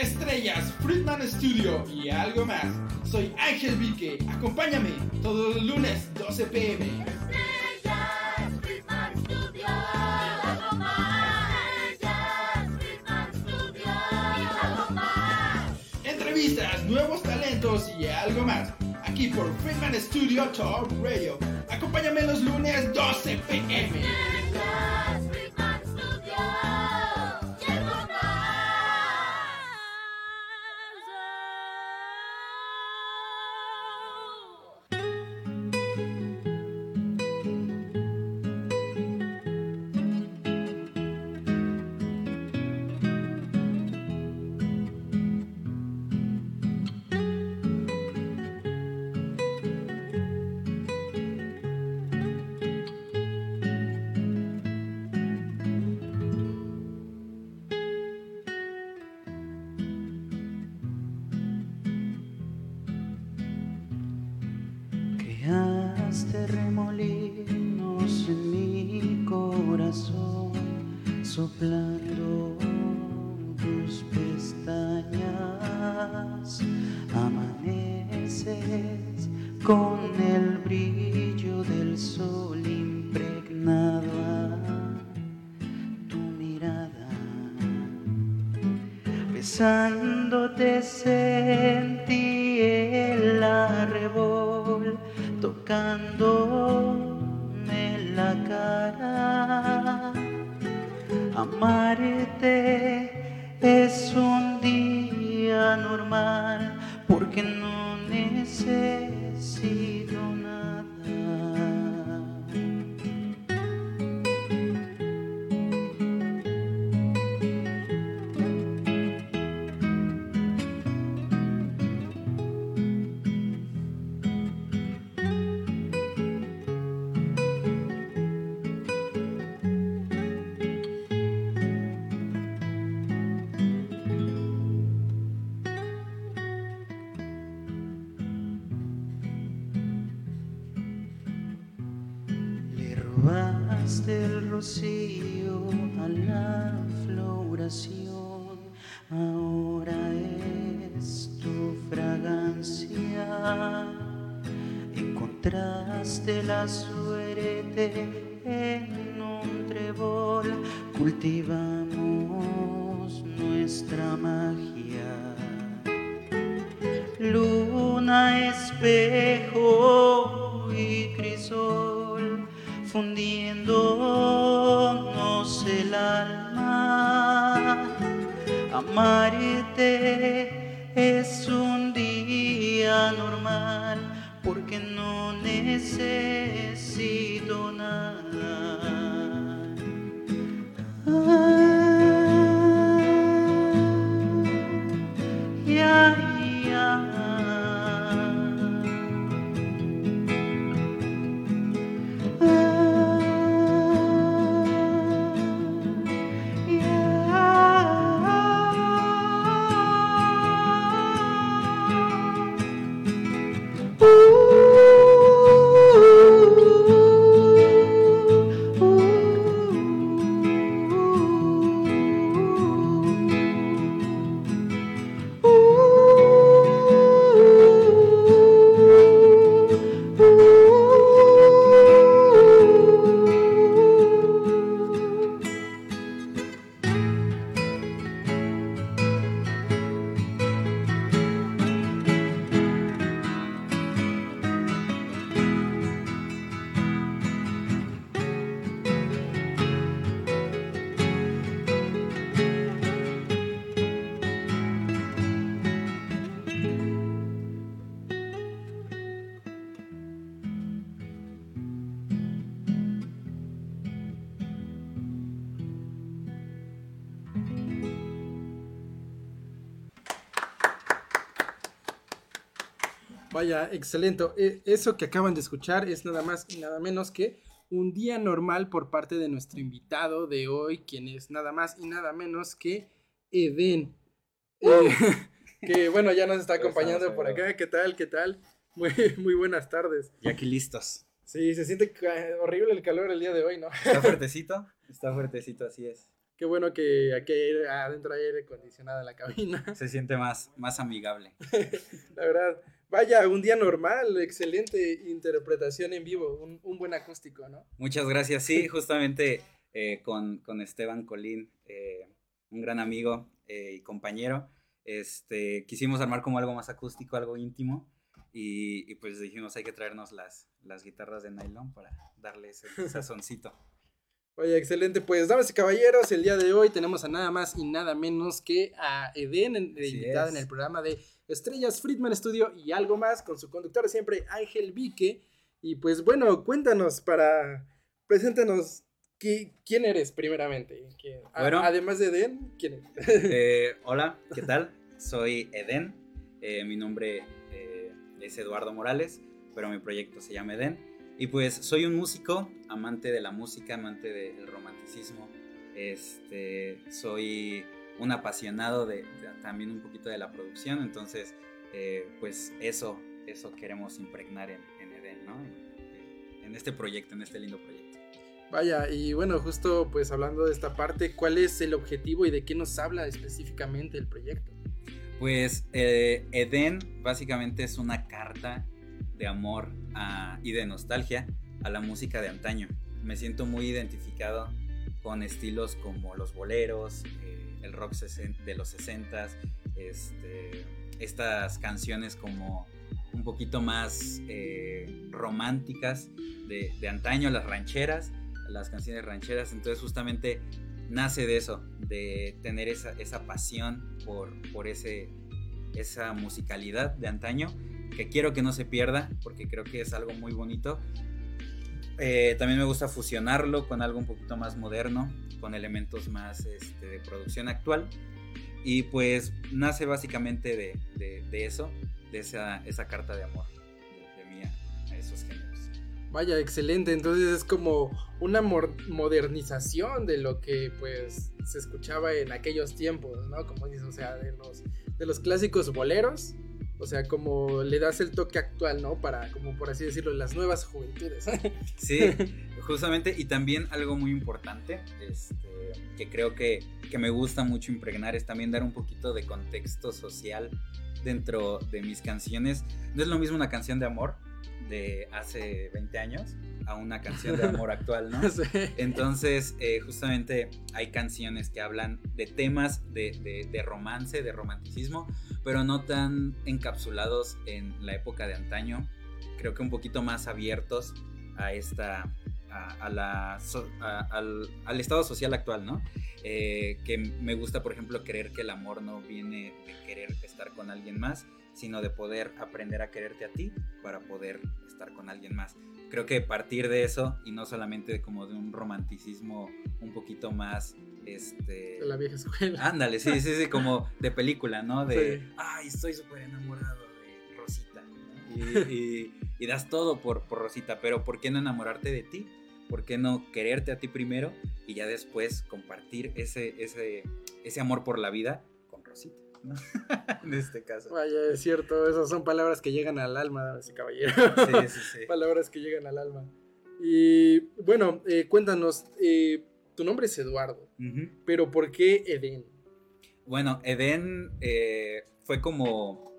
estrellas, Friedman Studio y algo más. Soy Ángel Vique. Acompáñame todos los lunes 12 pm. Estrellas, Friedman Studio, algo más. Estrellas, Friedman Studio, algo más. Entrevistas, nuevos talentos y algo más. Aquí por Friedman Studio Talk Radio. Acompáñame los lunes 12 pm. Día excelente. E- Eso que acaban de escuchar es nada más y nada menos que un día normal por parte de nuestro invitado de hoy, quien es nada más y nada menos que Eden. Eh, que bueno, ya nos está acompañando por acá. ¿Qué tal? ¿Qué tal? Muy, muy buenas tardes. Y aquí listos. Sí, se siente horrible el calor el día de hoy, ¿no? ¿Está fuertecito? Está fuertecito, así es. Qué bueno que aquí adentro hay aire acondicionado en la cabina. Se siente más, más amigable. La verdad, vaya, un día normal, excelente interpretación en vivo, un, un buen acústico, ¿no? Muchas gracias. Sí, justamente eh, con, con Esteban Colín, eh, un gran amigo eh, y compañero, este, quisimos armar como algo más acústico, algo íntimo. Y, y pues dijimos, hay que traernos las, las guitarras de nylon para darle ese sazoncito. Oye, excelente. Pues, damas y caballeros, el día de hoy tenemos a nada más y nada menos que a Eden, invitada en el programa de Estrellas Friedman Studio y algo más con su conductor siempre, Ángel Vique. Y pues, bueno, cuéntanos para. Preséntanos qui- quién eres, primeramente. ¿Quién- a- Bueno. además de Eden, ¿quién eres? Eh, hola, ¿qué tal? Soy Eden. eh, mi nombre eh, es Eduardo Morales, pero mi proyecto se llama Eden. Y pues soy un músico, amante de la música, amante del romanticismo. Este, soy un apasionado de, de también un poquito de la producción. Entonces, eh, pues eso, eso queremos impregnar en, en Eden, ¿no? En, en este proyecto, en este lindo proyecto. Vaya, y bueno, justo pues hablando de esta parte, ¿cuál es el objetivo y de qué nos habla específicamente el proyecto? Pues eh, Eden básicamente es una carta de amor y de nostalgia a la música de antaño. Me siento muy identificado con estilos como los boleros, eh, el rock de los 60s, este, estas canciones como un poquito más eh, románticas de, de antaño, las rancheras, las canciones rancheras. Entonces justamente nace de eso, de tener esa, esa pasión por, por ese, esa musicalidad de antaño, que quiero que no se pierda, porque creo que es algo muy bonito. Eh, también me gusta fusionarlo con algo un poquito más moderno, con elementos más este, de producción actual. Y pues nace básicamente de, de- de eso, de esa, esa carta de amor de, de a- a esos géneros. Vaya, excelente. Entonces es como una modernización de lo que pues se escuchaba en aquellos tiempos, ¿no? Como dices, o sea, de los, de los clásicos boleros. O sea, como le das el toque actual, ¿no? Para, como por así decirlo, las nuevas juventudes. Sí, justamente, y también algo muy importante, este, que creo que, que me gusta mucho impregnar, es también dar un poquito de contexto social dentro de mis canciones. No es lo mismo una canción de amor de hace 20 años a una canción de amor actual, ¿no? Sí. Entonces, eh, justamente hay canciones que hablan de temas de, de- de romance, de romanticismo, pero no tan encapsulados en la época de antaño. Creo que un poquito más abiertos a esta. a, a la, a- al, al estado social actual, ¿no? Eh, que me gusta, por ejemplo, creer que el amor no viene de querer estar con alguien más, sino de poder aprender a quererte a ti para poder estar con alguien más creo que partir de eso y no solamente como de un romanticismo un poquito más este De la vieja escuela. ándale sí sí sí como de película no de Sí. ay estoy súper enamorado de Rosita ¿no? y, y- y das todo por, por Rosita pero por qué no enamorarte de ti por qué no quererte a ti primero y ya después compartir ese ese ese amor por la vida con Rosita ¿no? en este caso Vaya, es cierto, esas son palabras que llegan al alma, damas y caballeros. sí sí sí palabras que llegan al alma. Y bueno, eh, cuéntanos, eh, tu nombre es Eduardo, pero ¿por qué Eden? Bueno, Eden eh, fue como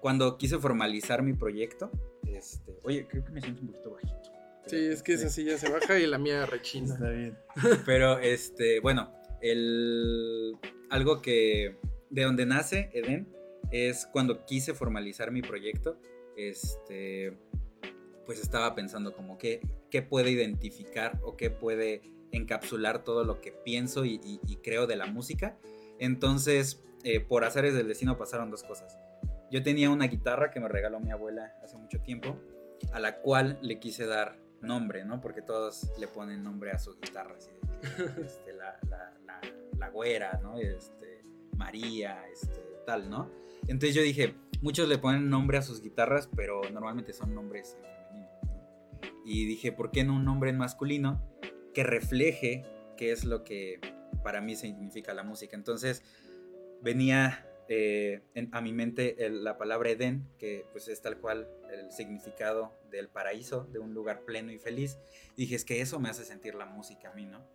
cuando quise formalizar mi proyecto. Este, oye, creo que me siento un poquito bajito. Sí, es que esa silla se baja y la mía rechina. Está bien. Pero este, bueno, el algo que de donde nace Eden es cuando quise formalizar mi proyecto. Este, pues estaba pensando como qué, qué puede identificar o qué puede encapsular todo lo que pienso y, y- y creo de la música. Entonces, eh, por azares del destino pasaron dos cosas. Yo tenía una guitarra que me regaló mi abuela hace mucho tiempo, a la cual le quise dar nombre, ¿no? Porque todos le ponen nombre a su guitarra, así de que, este, la, la, la, la güera, ¿no? Este, María, este, tal, ¿no? Entonces yo dije, muchos le ponen nombre a sus guitarras, pero normalmente son nombres en femenino, ¿no? Y dije, ¿por qué no un nombre en masculino que refleje qué es lo que para mí significa la música? Entonces venía eh, a mi mente la palabra Edén, que pues es tal cual el significado del paraíso, de un lugar pleno y feliz. Dije, es que eso me hace sentir la música a mí, ¿no?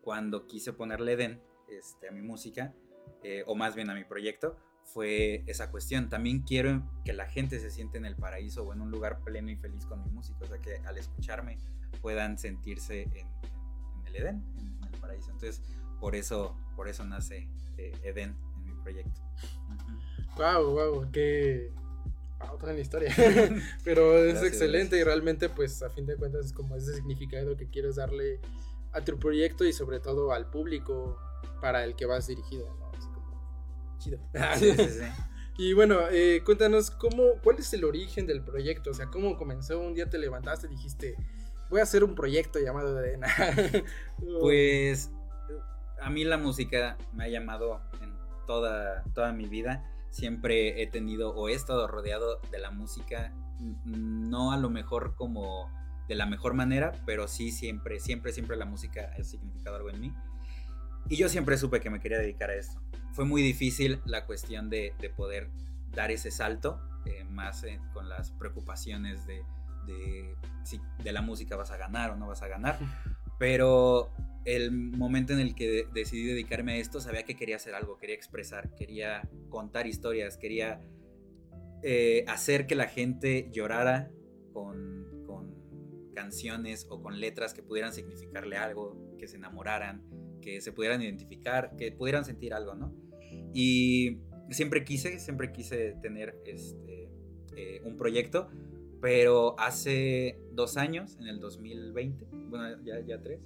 cuando quise ponerle Eden este, a mi música, eh, o más bien a mi proyecto, fue esa cuestión. También quiero que la gente se siente en el paraíso o en un lugar pleno y feliz con mi música, o sea, que al escucharme puedan sentirse en, en el Edén, en, el paraíso. Entonces, por eso, por eso nace eh, Edén en mi proyecto. Wow, wow, qué. Wow, gran historia. Pero es Gracias, excelente y realmente, pues a fin de cuentas, es como ese significado que quieres darle a tu proyecto y sobre todo al público para el que vas dirigido, ¿no? Chido. Sí, sí, sí. Y bueno, eh, cuéntanos, ¿cómo, ¿cuál es el origen del proyecto? O sea, ¿cómo comenzó? Un día te levantaste y dijiste, voy a hacer un proyecto llamado Edena. Pues a mí la música me ha llamado en toda, toda mi vida. Siempre he tenido o he estado rodeado de la música, n- no a lo mejor como de la mejor manera, pero sí siempre, siempre, siempre la música ha significado algo en mí. Y yo siempre supe que me quería dedicar a esto. Fue muy difícil la cuestión de, de poder dar ese salto, eh, más eh, con las preocupaciones de, de si de la música vas a ganar o no vas a ganar. Pero el momento en el que de- decidí dedicarme a esto, sabía que quería hacer algo, quería expresar, quería contar historias, quería eh, hacer que la gente llorara con, con canciones o con letras que pudieran significarle algo, que se enamoraran, que se pudieran identificar, que pudieran sentir algo, ¿no? Y siempre quise, siempre quise tener este, eh, un proyecto, pero hace dos años, en el 2020, bueno, ya, ya tres,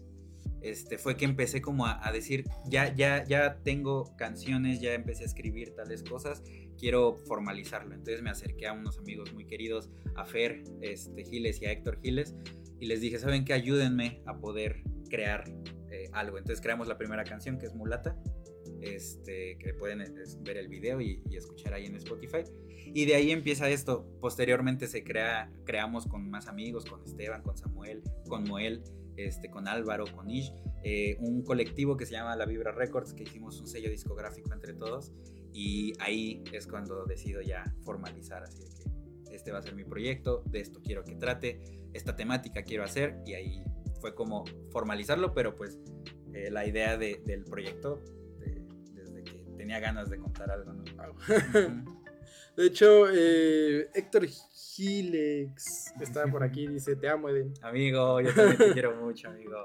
este, fue que empecé como a, a decir, ya, ya, ya tengo canciones, ya empecé a escribir tales cosas, quiero formalizarlo. Entonces me acerqué a unos amigos muy queridos, a Fer este, Giles y a Héctor Giles, y les dije, ¿saben qué? Ayúdenme a poder crear algo. Entonces creamos la primera canción, que es Mulata, este, que pueden es, ver el video y, y escuchar ahí en Spotify. Y de ahí empieza esto. Posteriormente se crea, creamos con más amigos, con Esteban, con Samuel, con Moel, este, con Álvaro, con Ish, eh, un colectivo que se llama La Vibra Records, que hicimos un sello discográfico entre todos. Y ahí es cuando decido ya formalizar, así de que este va a ser mi proyecto, de esto quiero que trate, esta temática quiero hacer. Y ahí fue como formalizarlo, pero pues eh, la idea de- del proyecto, de- desde que tenía ganas de contar algo, ¿no? De hecho, eh, Héctor Gilex está por aquí, dice, te amo, Eden. Amigo, yo también te quiero mucho, amigo.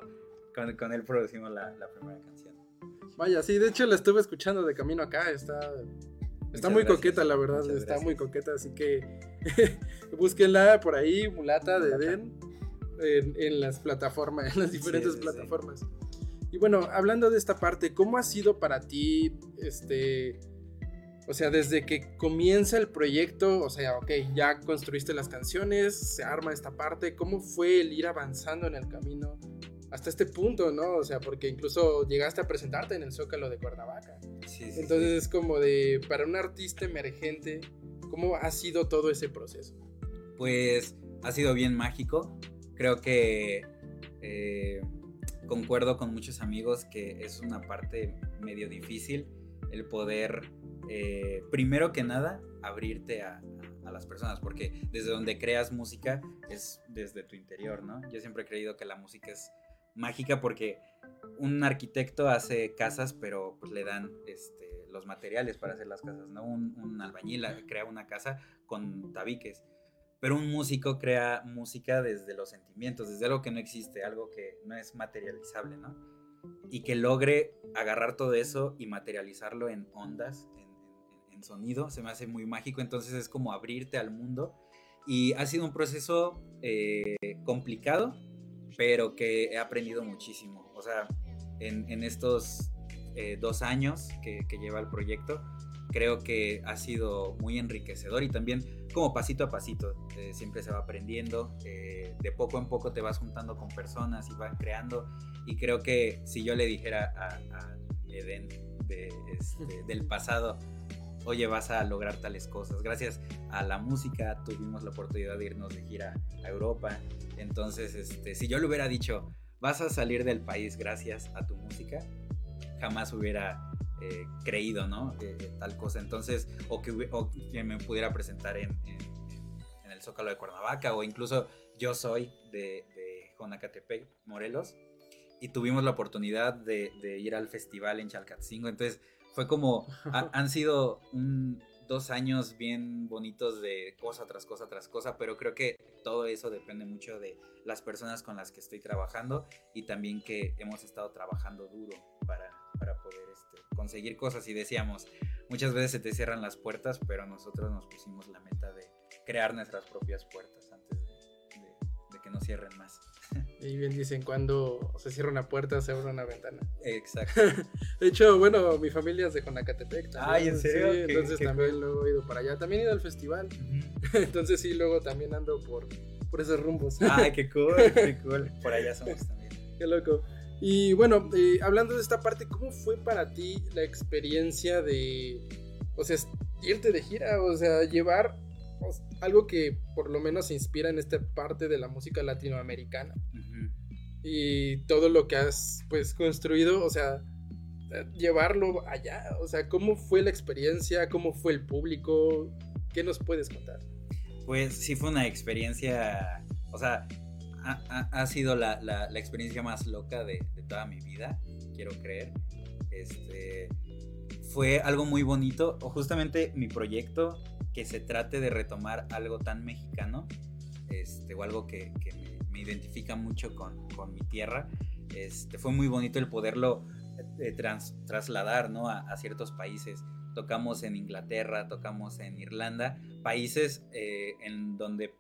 Con, con él producimos la, la primera canción. Vaya, sí, de hecho la estuve escuchando de camino acá, está, está Muchas muy gracias, coqueta, la verdad, muchas está muy gracias. coqueta, así que búsquenla por ahí, Mulata de. Eden, en, en las plataformas, en las diferentes sí, sí. plataformas. Y bueno, hablando de esta parte, ¿cómo ha sido para ti, este, o sea, desde que comienza el proyecto, o sea, ok, ya construiste las canciones, se arma esta parte, ¿cómo fue el ir avanzando en el camino hasta este punto, no? O sea, porque incluso llegaste a presentarte en el Zócalo de Cuernavaca. Sí, sí, Entonces sí. es como de, para un artista emergente, ¿cómo ha sido todo ese proceso? Pues ha sido bien mágico. Creo que eh, concuerdo con muchos amigos que es una parte medio difícil el poder, eh, primero que nada, abrirte a, a las personas, porque desde donde creas música es desde tu interior, ¿no? Yo siempre he creído que la música es mágica porque un arquitecto hace casas, pero pues, le dan este, los materiales para hacer las casas, ¿no? Un, un albañil crea una casa con tabiques. Pero un músico crea música desde los sentimientos, desde algo que no existe, algo que no es materializable, ¿no? Y que logre agarrar todo eso y materializarlo en ondas, en, en- en sonido, se me hace muy mágico. Entonces es como abrirte al mundo. Y ha sido un proceso eh, complicado, pero que he aprendido muchísimo. O sea, en, en estos eh, dos años que, que lleva el proyecto, creo que ha sido muy enriquecedor y también como pasito a pasito, eh, siempre se va aprendiendo, eh, de poco en poco te vas juntando con personas y van creando. Y creo que si yo le dijera a, a Eden de, este, del pasado, oye, vas a lograr tales cosas, gracias a la música tuvimos la oportunidad de irnos de gira a Europa, entonces este, si yo le hubiera dicho, vas a salir del país gracias a tu música, jamás hubiera eh, creído, ¿no? Eh, eh, tal cosa. Entonces, o que, hubie- o que me pudiera presentar en, en- en- en el Zócalo de Cuernavaca, o incluso yo soy de, de Jonacatepec, Morelos, y tuvimos la oportunidad de, de ir al festival en Chalcatzingo. Entonces fue como, ha- han sido un- dos años bien bonitos de cosa tras cosa tras cosa, pero creo que todo eso depende mucho de las personas con las que estoy trabajando y también que hemos estado trabajando duro para, para poder este, conseguir cosas. Y decíamos, muchas veces se te cierran las puertas, pero nosotros nos pusimos la meta de crear nuestras propias puertas antes de, de- de que nos cierren más. Y bien dicen, cuando se cierra una puerta, se abre una ventana. Exacto. De hecho, bueno, mi familia es de Jonacatepec. también, Ay, ¿en serio? Sí, Qué- entonces qué también cool. luego he ido para allá. También he ido al festival. Entonces sí, luego también ando por, por esos rumbos. Ay, qué cool, qué cool. Por allá somos también. Qué loco. Y bueno, eh, hablando de esta parte, ¿cómo fue para ti la experiencia de, o sea, irte de gira? O sea, llevar algo que por lo menos se inspira en esta parte de la música latinoamericana y todo lo que has pues construido, o sea, eh, llevarlo allá, o sea, ¿cómo fue la experiencia? ¿Cómo fue el público? ¿Qué nos puedes contar? Pues sí fue una experiencia, o sea, ha, ha- sido la, la- la experiencia más loca de, de toda mi vida, quiero creer. Este, fue algo muy bonito, o justamente mi proyecto, que se trate de retomar algo tan mexicano, este, o algo que, que me, me identifica mucho con, con mi tierra. Este, fue muy bonito el poderlo eh, trans- trasladar ¿no? a, a ciertos países. Tocamos en Inglaterra, tocamos en Irlanda, países eh, en donde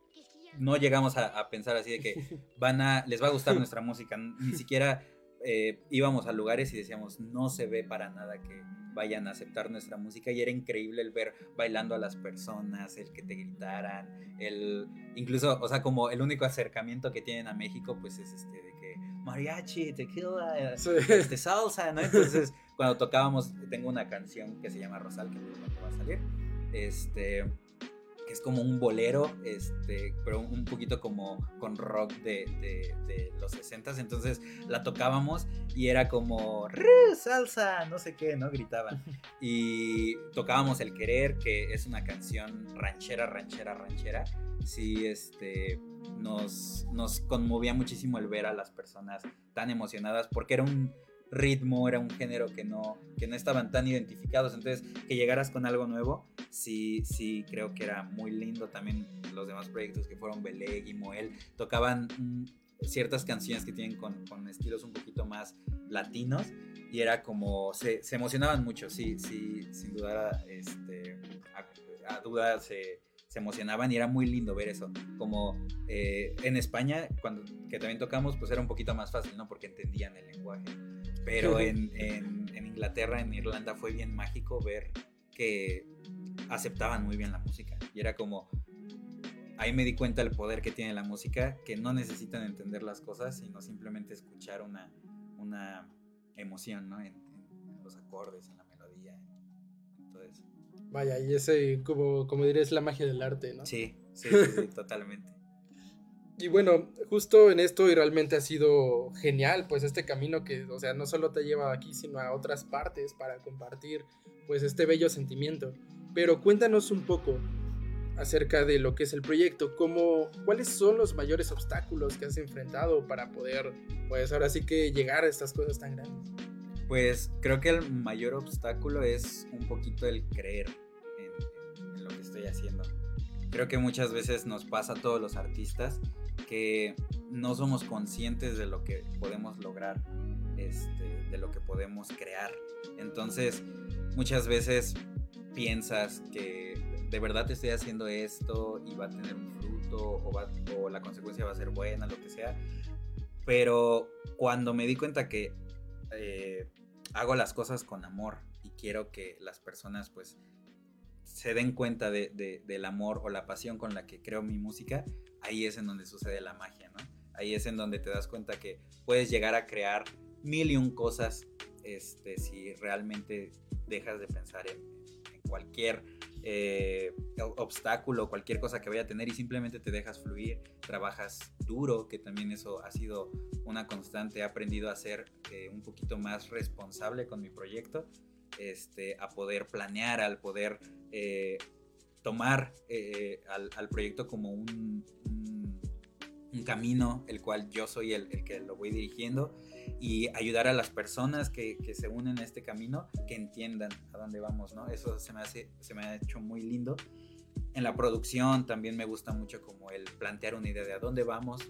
no llegamos a, a pensar así de que van a, les va a gustar nuestra música. Ni siquiera eh, íbamos a lugares y decíamos, no se ve para nada que vayan a aceptar nuestra música. Y era increíble el ver bailando a las personas, el que te gritaran, el incluso, o sea, como el único acercamiento que tienen a México, pues es este de que mariachi, tequila, Sí. este, salsa, ¿no? Entonces, cuando tocábamos, tengo una canción que se llama Rosal, que pronto va a salir, este, que es como un bolero, este, pero un poquito como con rock de, de- de los 60 entonces la tocábamos y era como, "Ru, salsa, no sé qué, ¿no? Gritaban. Y tocábamos El Querer, que es una canción ranchera, ranchera, ranchera. Sí, este, nos, nos conmovía muchísimo el ver a las personas tan emocionadas porque era un ritmo, era un género que no, que no estaban tan identificados. Entonces, que llegaras con algo nuevo, sí, sí, creo que era muy lindo. También los demás proyectos que fueron Beleg y Moel tocaban mm, ciertas canciones que tienen con, con estilos un poquito más latinos y era como, se, emocionaban mucho, sí, sí, sin duda, este, a, duda se, se emocionaban y era muy lindo ver eso. Como eh, en España, cuando que también tocamos, pues era un poquito más fácil, ¿no? Porque entendían el lenguaje. Pero en, en- en Inglaterra, en Irlanda, fue bien mágico ver que aceptaban muy bien la música. Y era como, ahí me di cuenta del poder que tiene la música, que no necesitan entender las cosas, sino simplemente escuchar una, una emoción, ¿no? En, en los acordes, en la melodía, en todo eso. Vaya, y ese, como, como diré, es la magia del arte, ¿no? Sí, sí, sí, sí, totalmente. Y bueno, justo en esto y realmente ha sido genial, pues este camino que, o sea, no solo te lleva aquí, sino a otras partes para compartir, pues este bello sentimiento. Pero cuéntanos un poco acerca de lo que es el proyecto, cómo, cuáles son los mayores obstáculos que has enfrentado para poder, pues ahora sí que llegar a estas cosas tan grandes. Pues creo que el mayor obstáculo es un poquito el creer en, lo que estoy haciendo. Creo que muchas veces nos pasa a todos los artistas que no somos conscientes de lo que podemos lograr, este, de lo que podemos crear. Entonces, muchas veces piensas que de verdad te estoy haciendo esto y va a tener un fruto o, va- o la consecuencia va a ser buena, lo que sea. Pero cuando me di cuenta que eh, hago las cosas con amor y quiero que las personas pues se den cuenta de- de- del amor o la pasión con la que creo mi música, ahí es en donde sucede la magia, ¿no? Ahí es en donde te das cuenta que puedes llegar a crear mil y un cosas este, si realmente dejas de pensar en, cualquier eh, obstáculo, cualquier cosa que vaya a tener y simplemente te dejas fluir, trabajas duro, que también eso ha sido una constante, he aprendido a ser eh, un poquito más responsable con mi proyecto, este, a poder planear, al poder eh, tomar eh, al proyecto como un, un- camino el cual yo soy el, el que lo voy dirigiendo y ayudar a las personas que, que se unen a este camino que entiendan a dónde vamos, ¿no? Eso se me, hace, se me ha hecho muy lindo. En la producción también me gusta mucho como el plantear una idea de a dónde vamos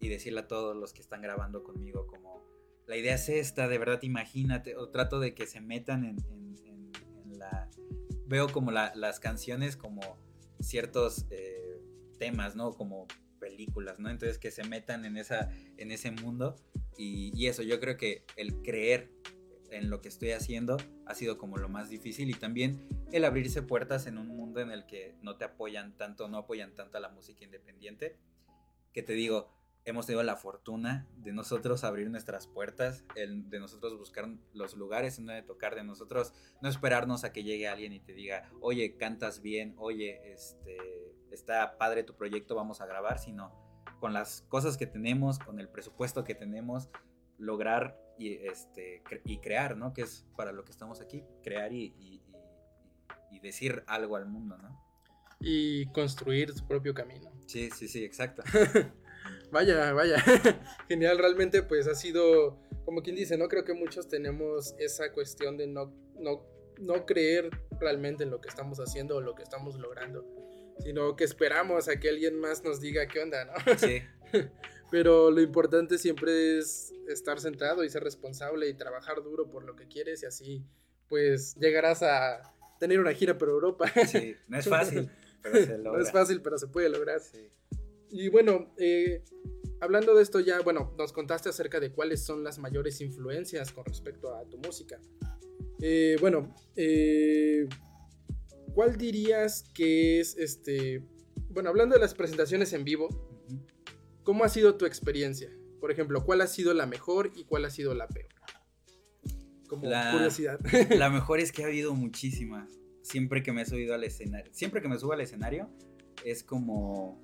y decirle a todos los que están grabando conmigo como la idea es esta, de verdad imagínate, o trato de que se metan en, en- la... Veo como la- las canciones como ciertos eh, temas, ¿no? Como ¿no? Entonces que se metan en, esa, en ese mundo. Y, eso, yo creo que el creer en lo que estoy haciendo ha sido como lo más difícil. Y también el abrirse puertas en un mundo en el que no te apoyan tanto, no apoyan tanto a la música independiente, que te digo, hemos tenido la fortuna de nosotros abrir nuestras puertas, de nosotros buscar los lugares en donde tocar, de nosotros no esperarnos a que llegue alguien y te diga, oye, cantas bien, oye, este, está padre tu proyecto, vamos a grabar, sino con las cosas que tenemos, con el presupuesto que tenemos, lograr y, este, cre- y crear, ¿no? Que es para lo que estamos aquí, crear y, y- y- decir algo al mundo, ¿no? Y construir su propio camino. Sí, sí, sí, exacto. Vaya, vaya. Genial, realmente pues ha sido, como quien dice, ¿no? Creo que muchos tenemos esa cuestión de no, no, no creer realmente en lo que estamos haciendo o lo que estamos logrando, sino que esperamos a que alguien más nos diga qué onda, ¿no? Sí, Pero lo importante siempre es estar sentado y ser responsable y trabajar duro por lo que quieres y así pues llegarás a tener una gira por Europa. sí, no es fácil, pero se no logra. es fácil, pero se puede lograr. Sí. Y bueno, eh, hablando de esto ya, bueno, nos contaste acerca de cuáles son las mayores influencias con respecto a tu música. Eh, bueno, eh, ¿cuál dirías que es este... Bueno, hablando de las presentaciones en vivo. ¿cómo ha sido tu experiencia? Por ejemplo, ¿cuál ha sido la mejor y cuál ha sido la peor? Como La- curiosidad. La mejor es que ha habido muchísimas. Siempre que me he subido al escenario, siempre que me subo al escenario, es como.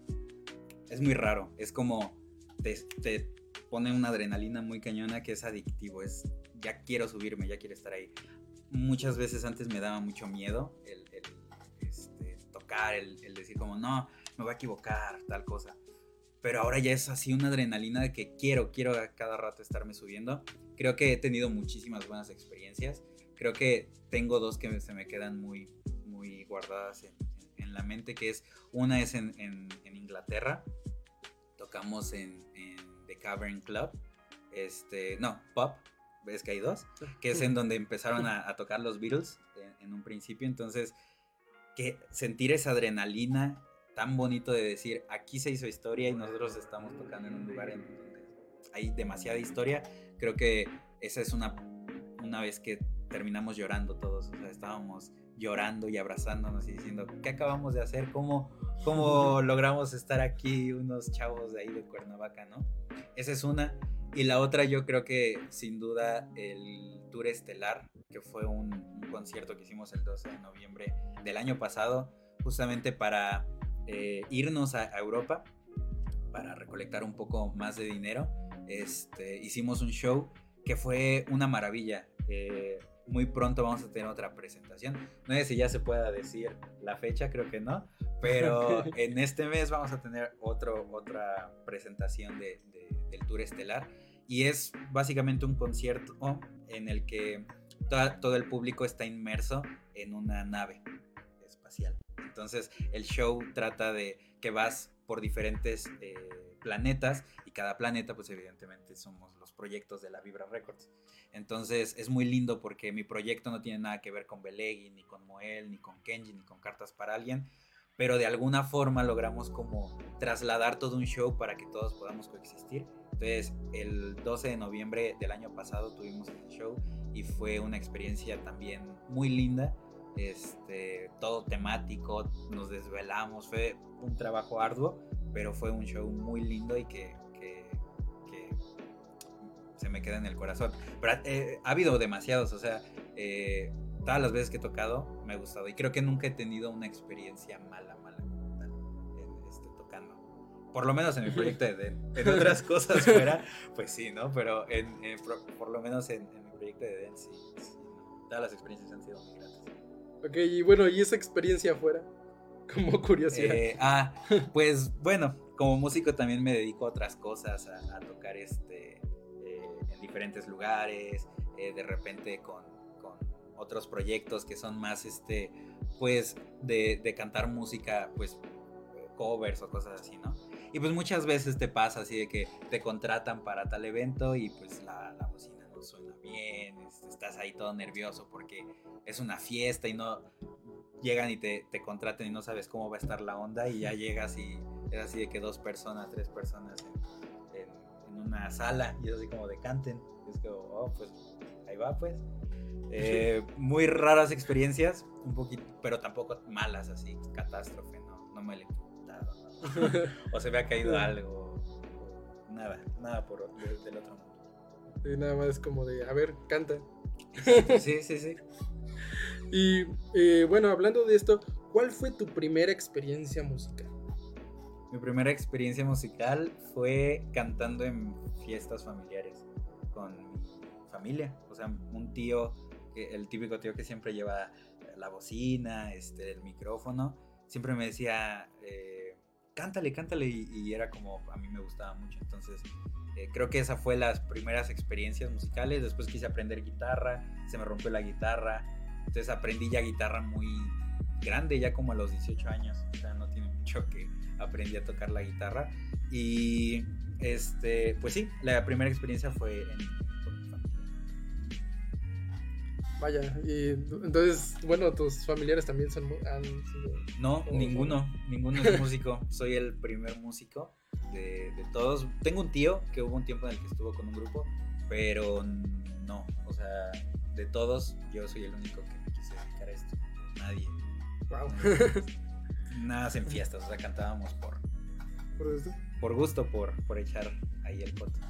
Es muy raro. Es como. Te, te pone una adrenalina muy cañona que es adictivo. Es. Ya quiero subirme, ya quiero estar ahí. Muchas veces antes me daba mucho miedo el, este, tocar, el, el decir, como, no, me voy a equivocar, tal cosa. Pero ahora ya es así una adrenalina de que quiero, quiero a cada rato estarme subiendo. Creo que he tenido muchísimas buenas experiencias. Creo que tengo dos que se me quedan muy, muy guardadas en, en- en la mente, que es, una es en, en- Inglaterra, tocamos en, en The Cavern Club, este, no, Pop, ves que hay dos, que es en donde empezaron a, a tocar los Beatles en, en un principio, entonces, que sentir esa adrenalina tan bonito de decir, aquí se hizo historia y nosotros estamos tocando en un lugar en donde hay demasiada historia, creo que esa es una, una vez que terminamos llorando todos, o sea, estábamos llorando y abrazándonos y diciendo, ¿qué acabamos de hacer? ¿Cómo, cómo logramos estar aquí unos chavos de ahí de Cuernavaca, no? Esa es una. Y la otra yo creo que sin duda el Tour Estelar, que fue un, un concierto que hicimos el 12 de noviembre del año pasado, justamente para eh, irnos a, a Europa, para recolectar un poco más de dinero. Este, hicimos un show que fue una maravilla. Eh, muy pronto vamos a tener otra presentación. No sé si ya se pueda decir la fecha, creo que no. Pero en este mes vamos a tener otro, otra presentación de, de- del Tour Estelar. Y es básicamente un concierto en el que todo el público está inmerso en una nave espacial. Entonces el show trata de que vas por diferentes eh, planetas y cada planeta pues evidentemente somos los proyectos de la Vibra Records. Entonces es muy lindo porque mi proyecto no tiene nada que ver con Belegui, ni con Moel, ni con Kenji, ni con Cartas para Alguien, pero de alguna forma logramos como trasladar todo un show para que todos podamos coexistir. Entonces el 12 de noviembre del año pasado tuvimos el show y fue una experiencia también muy linda. Este, todo temático, nos desvelamos, fue un trabajo arduo, pero fue un show muy lindo y que, se me queda en el corazón. Pero eh, ha habido demasiados, o sea, eh, todas las veces que he tocado me ha gustado y creo que nunca he tenido una experiencia mala, Por lo menos en mi proyecto de Den. En otras cosas fuera, pues sí, ¿no? Pero en, en por, por lo menos en, en mi proyecto de Den, sí. Todas las experiencias han sido muy gratas. Ok, y bueno, ¿y esa experiencia afuera? Como curiosidad. Eh, ah, pues bueno, como músico también me dedico a otras cosas, a, a tocar este, eh, en diferentes lugares, eh, de repente con, con otros proyectos que son más, este, pues, de, de cantar música, pues, covers o cosas así, ¿no? Y pues muchas veces te pasa así de que te contratan para tal evento y pues la, la bocina no suena bien, este, estás ahí todo nervioso porque es una fiesta y no llegan y te, te contratan y no sabes cómo va a estar la onda y ya llegas y es así de que dos personas, tres personas en, en- en una sala y es así como de canten. Y es como, oh, pues ahí va pues. Eh, muy raras experiencias, un poquito, pero tampoco malas así, catástrofe, no, no me ¿no? o se me ha caído algo, nada, nada por del, del otro mundo. Y nada más como de, a ver, canta. Sí, sí, sí. Y eh, bueno, hablando de esto, ¿cuál fue tu primera experiencia musical? Mi primera experiencia musical fue cantando en fiestas familiares con mi familia. O sea, un tío, el típico tío que siempre lleva la bocina, este, el micrófono, siempre me decía, eh, cántale, cántale. Y, y era como, a mí me gustaba mucho. Entonces, eh, creo que esa fue las primeras experiencias musicales. Después quise aprender guitarra, se me rompió la guitarra. Entonces aprendí ya guitarra muy grande, ya como a los 18 años. O sea, no tiene mucho que aprendí a tocar la guitarra. Y este, pues sí, la primera experiencia fue en. Vaya, y entonces, bueno, tus familiares también son, han sido... No, ninguno, ninguno es músico. Soy el primer músico de, de todos. Tengo un tío que hubo un tiempo en el que estuvo con un grupo, pero no, o sea, de todos yo soy el único que me quise dedicar a esto. Nadie. Wow. Nada en fiestas, o sea, cantábamos por, por gusto, por, por echar ahí el coto.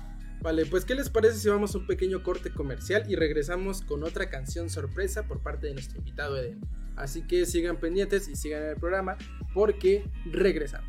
Vale, pues ¿qué les parece si vamos a un pequeño corte comercial y regresamos con otra canción sorpresa por parte de nuestro invitado Eden? Así que sigan pendientes y sigan el programa porque regresamos.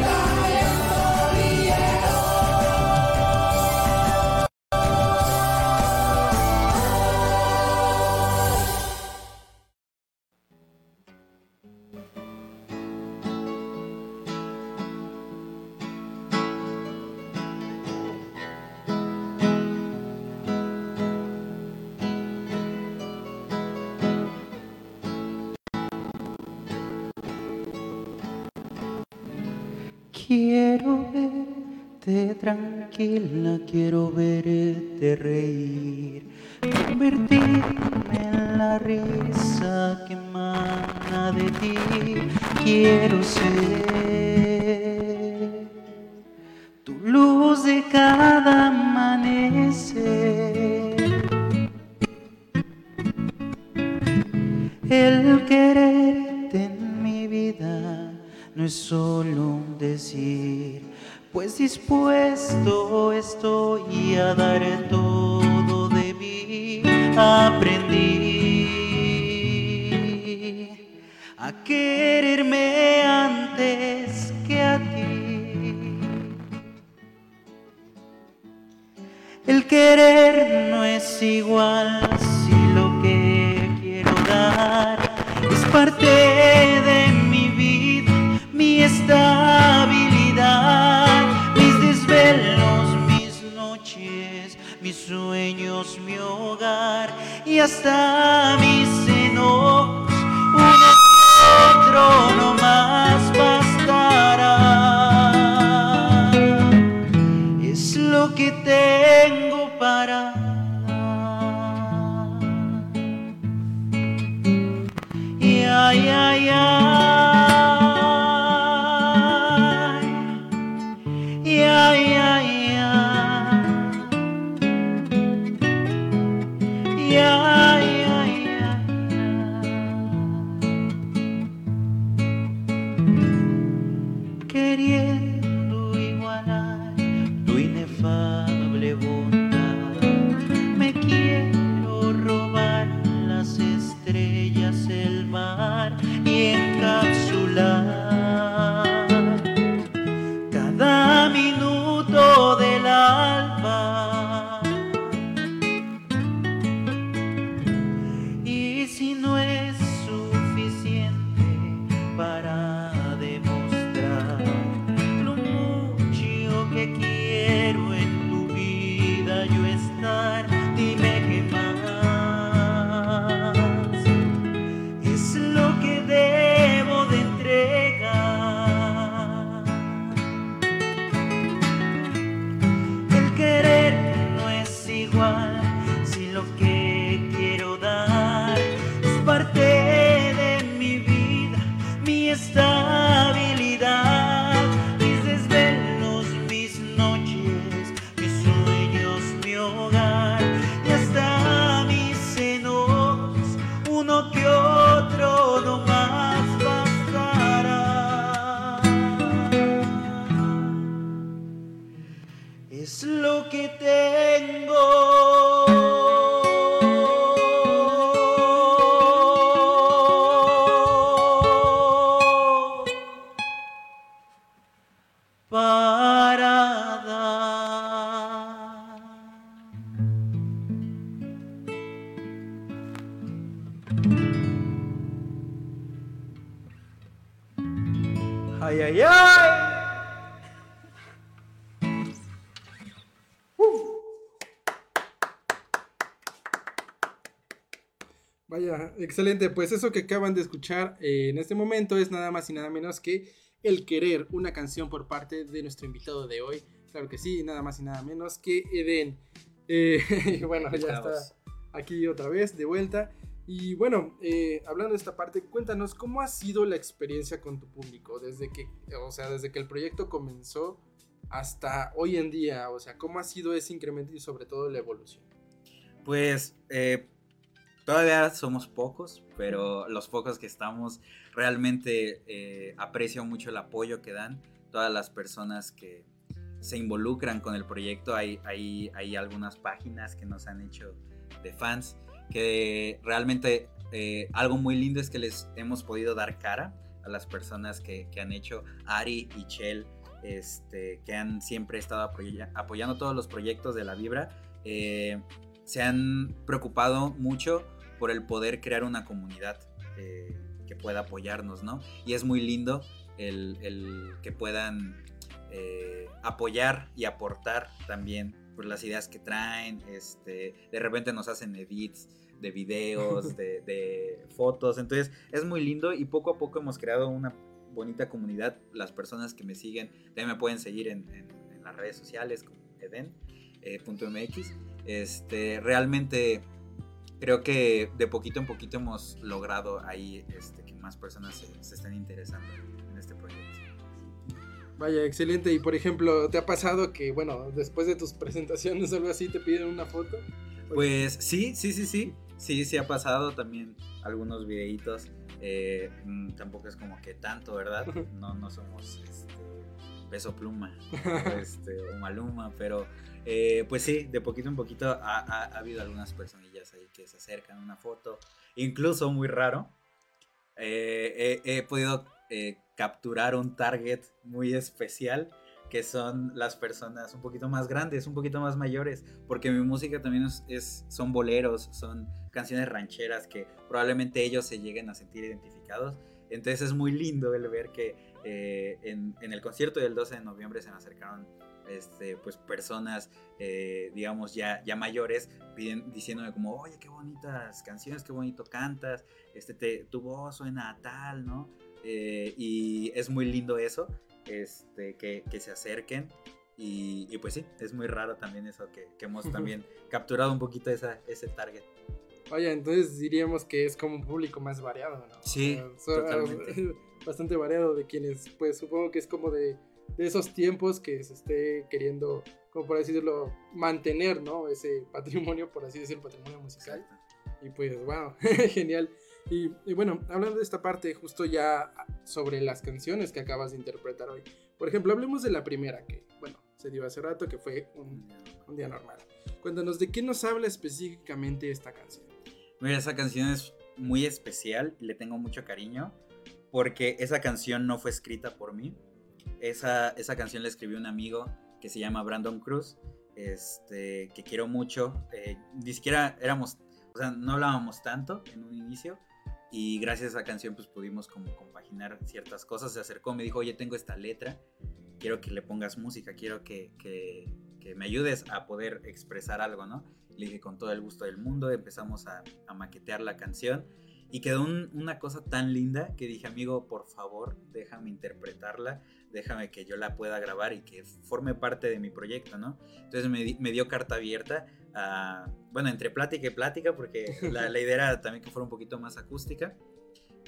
tranquila, quiero verte reír, convertirme en la risa que emana de ti, quiero ser tu luz de cada amanecer, el quererte en mi vida no es solo un decir dispuesto estoy a dar todo de mí. Aprendí a quererme antes que a ti. El querer no es igual si lo que quiero dar es parte de mi vida, mi estabilidad, hasta mis enojos. Uno que otro es excelente. Pues eso que acaban de escuchar eh, en este momento es nada más y nada menos que El Querer, una canción por parte de nuestro invitado de hoy. Claro que sí, nada más y nada menos que Eden. Eh, bueno, ya está aquí otra vez, de vuelta. Y bueno, eh, hablando de esta parte, cuéntanos cómo ha sido la experiencia con tu público desde que, o sea, desde que el proyecto comenzó hasta hoy en día, o sea, cómo ha sido ese incremento y sobre todo la evolución. Pues eh, todavía somos pocos, pero los pocos que estamos realmente eh, aprecio mucho el apoyo que dan todas las personas que se involucran con el proyecto. Hay, hay, hay algunas páginas que nos han hecho de fans que realmente eh, algo muy lindo es que les hemos podido dar cara a las personas que, han hecho Ari y Chell, este, que han siempre estado apoya- apoyando todos los proyectos de la Vibra. Eh, se han preocupado mucho por el poder crear una comunidad eh, que pueda apoyarnos, ¿no? Y es muy lindo el, el que puedan eh, apoyar y aportar también por las ideas que traen. Este, de repente nos hacen edits de videos, de, de fotos. Entonces es muy lindo y poco a poco hemos creado una bonita comunidad. Las personas que me siguen también me pueden seguir en, en- en las redes sociales como eden.mx. este, realmente creo que de poquito en poquito hemos logrado ahí este, que más personas se, se estén interesando en este proyecto. Vaya, excelente. Y por ejemplo, ¿te ha pasado que, bueno, después de tus presentaciones o algo así, te piden una foto? Pues sí, sí, sí, sí. Sí, sí ha pasado también algunos videitos. eh, mm, tampoco es como que tanto, ¿verdad? No, no somos este, Peso Pluma este, o Maluma, pero eh, pues sí, de poquito en poquito ha, ha- ha habido algunas personillas ahí que se acercan a una foto, incluso muy raro. eh, he, he podido eh, capturar un target muy especial que son las personas un poquito más grandes, un poquito más mayores, porque mi música también es, es- son boleros, son canciones rancheras que probablemente ellos se lleguen a sentir identificados. Entonces es muy lindo el ver que eh, en, en el concierto del 12 de noviembre se me acercaron este, pues personas, eh, digamos, ya, ya mayores, piden- diciéndome como, oye, qué bonitas canciones, qué bonito cantas, este, te- tu voz suena a tal, ¿no? Eh, y es muy lindo eso, este, que, que se acerquen. Y, y pues sí, es muy raro también eso, que, que hemos también capturado un poquito esa, ese target. Oye, entonces diríamos que es como un público más variado, ¿no? Sí, O sea, totalmente. Bastante variado de quienes, pues supongo que es como de, de esos tiempos que se esté queriendo, como por así decirlo, mantener, ¿no? Ese patrimonio, por así decirlo, patrimonio musical. Y pues, wow, genial. Y, y bueno, hablando de esta parte, justo ya sobre las canciones que acabas de interpretar hoy. Por ejemplo, hablemos de la primera, que, bueno, se dio hace rato, que fue un, un día normal. Cuéntanos, ¿de qué nos habla específicamente esta canción? Mira, esa canción es muy especial le tengo mucho cariño porque esa canción no fue escrita por mí. Esa, esa canción la escribió un amigo que se llama Brandon Cruz, este, que quiero mucho. eh, ni siquiera éramos, o sea, no hablábamos tanto en un inicio y gracias a esa canción pues pudimos como compaginar ciertas cosas. Se acercó, me dijo, oye, tengo esta letra, quiero que le pongas música, quiero que, que- que me ayudes a poder expresar algo, ¿no? Le dije con todo el gusto del mundo, empezamos a, a maquetear la canción y quedó un- una cosa tan linda que dije, amigo, por favor, déjame interpretarla, déjame que yo la pueda grabar y que forme parte de mi proyecto, ¿no? Entonces me, di- me dio carta abierta, a, bueno, entre plática y plática, porque la, la idea era también que fuera un poquito más acústica,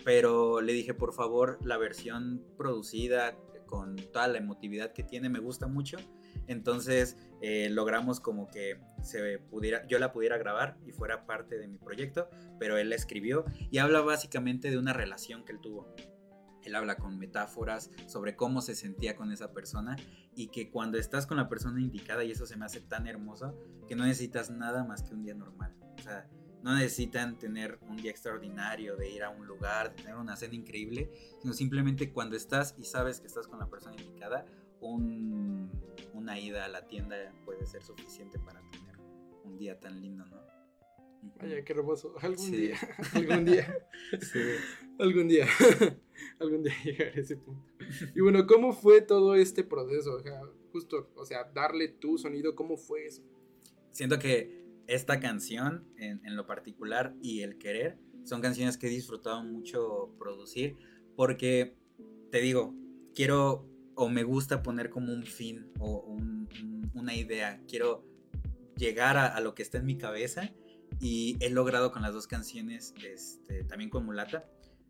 pero le dije, por favor, la versión producida con toda la emotividad que tiene me gusta mucho. Entonces eh, logramos como que se pudiera, yo la pudiera grabar y fuera parte de mi proyecto, pero él escribió y habla básicamente de una relación que él tuvo. Él habla con metáforas sobre cómo se sentía con esa persona y que cuando estás con la persona indicada, y eso se me hace tan hermoso, que no necesitas nada más que un día normal. O sea, no necesitan tener un día extraordinario de ir a un lugar, de tener una cena increíble, sino simplemente cuando estás y sabes que estás con la persona indicada, un- una ida a la tienda puede ser suficiente para tener un día tan lindo, ¿no? Vaya, qué hermoso. Algún Sí. día, algún día, Sí. algún día, algún día llegaré a ese punto. Y bueno, ¿cómo fue todo este proceso? O sea, justo, o sea, darle tu sonido, ¿cómo fue eso? Siento que esta canción en, en lo particular y El Querer son canciones que he disfrutado mucho producir porque, te digo, quiero o me gusta poner como un fin o un- un- una idea, quiero llegar a, lo que está en mi cabeza y he logrado con las dos canciones, este, también con Mulata,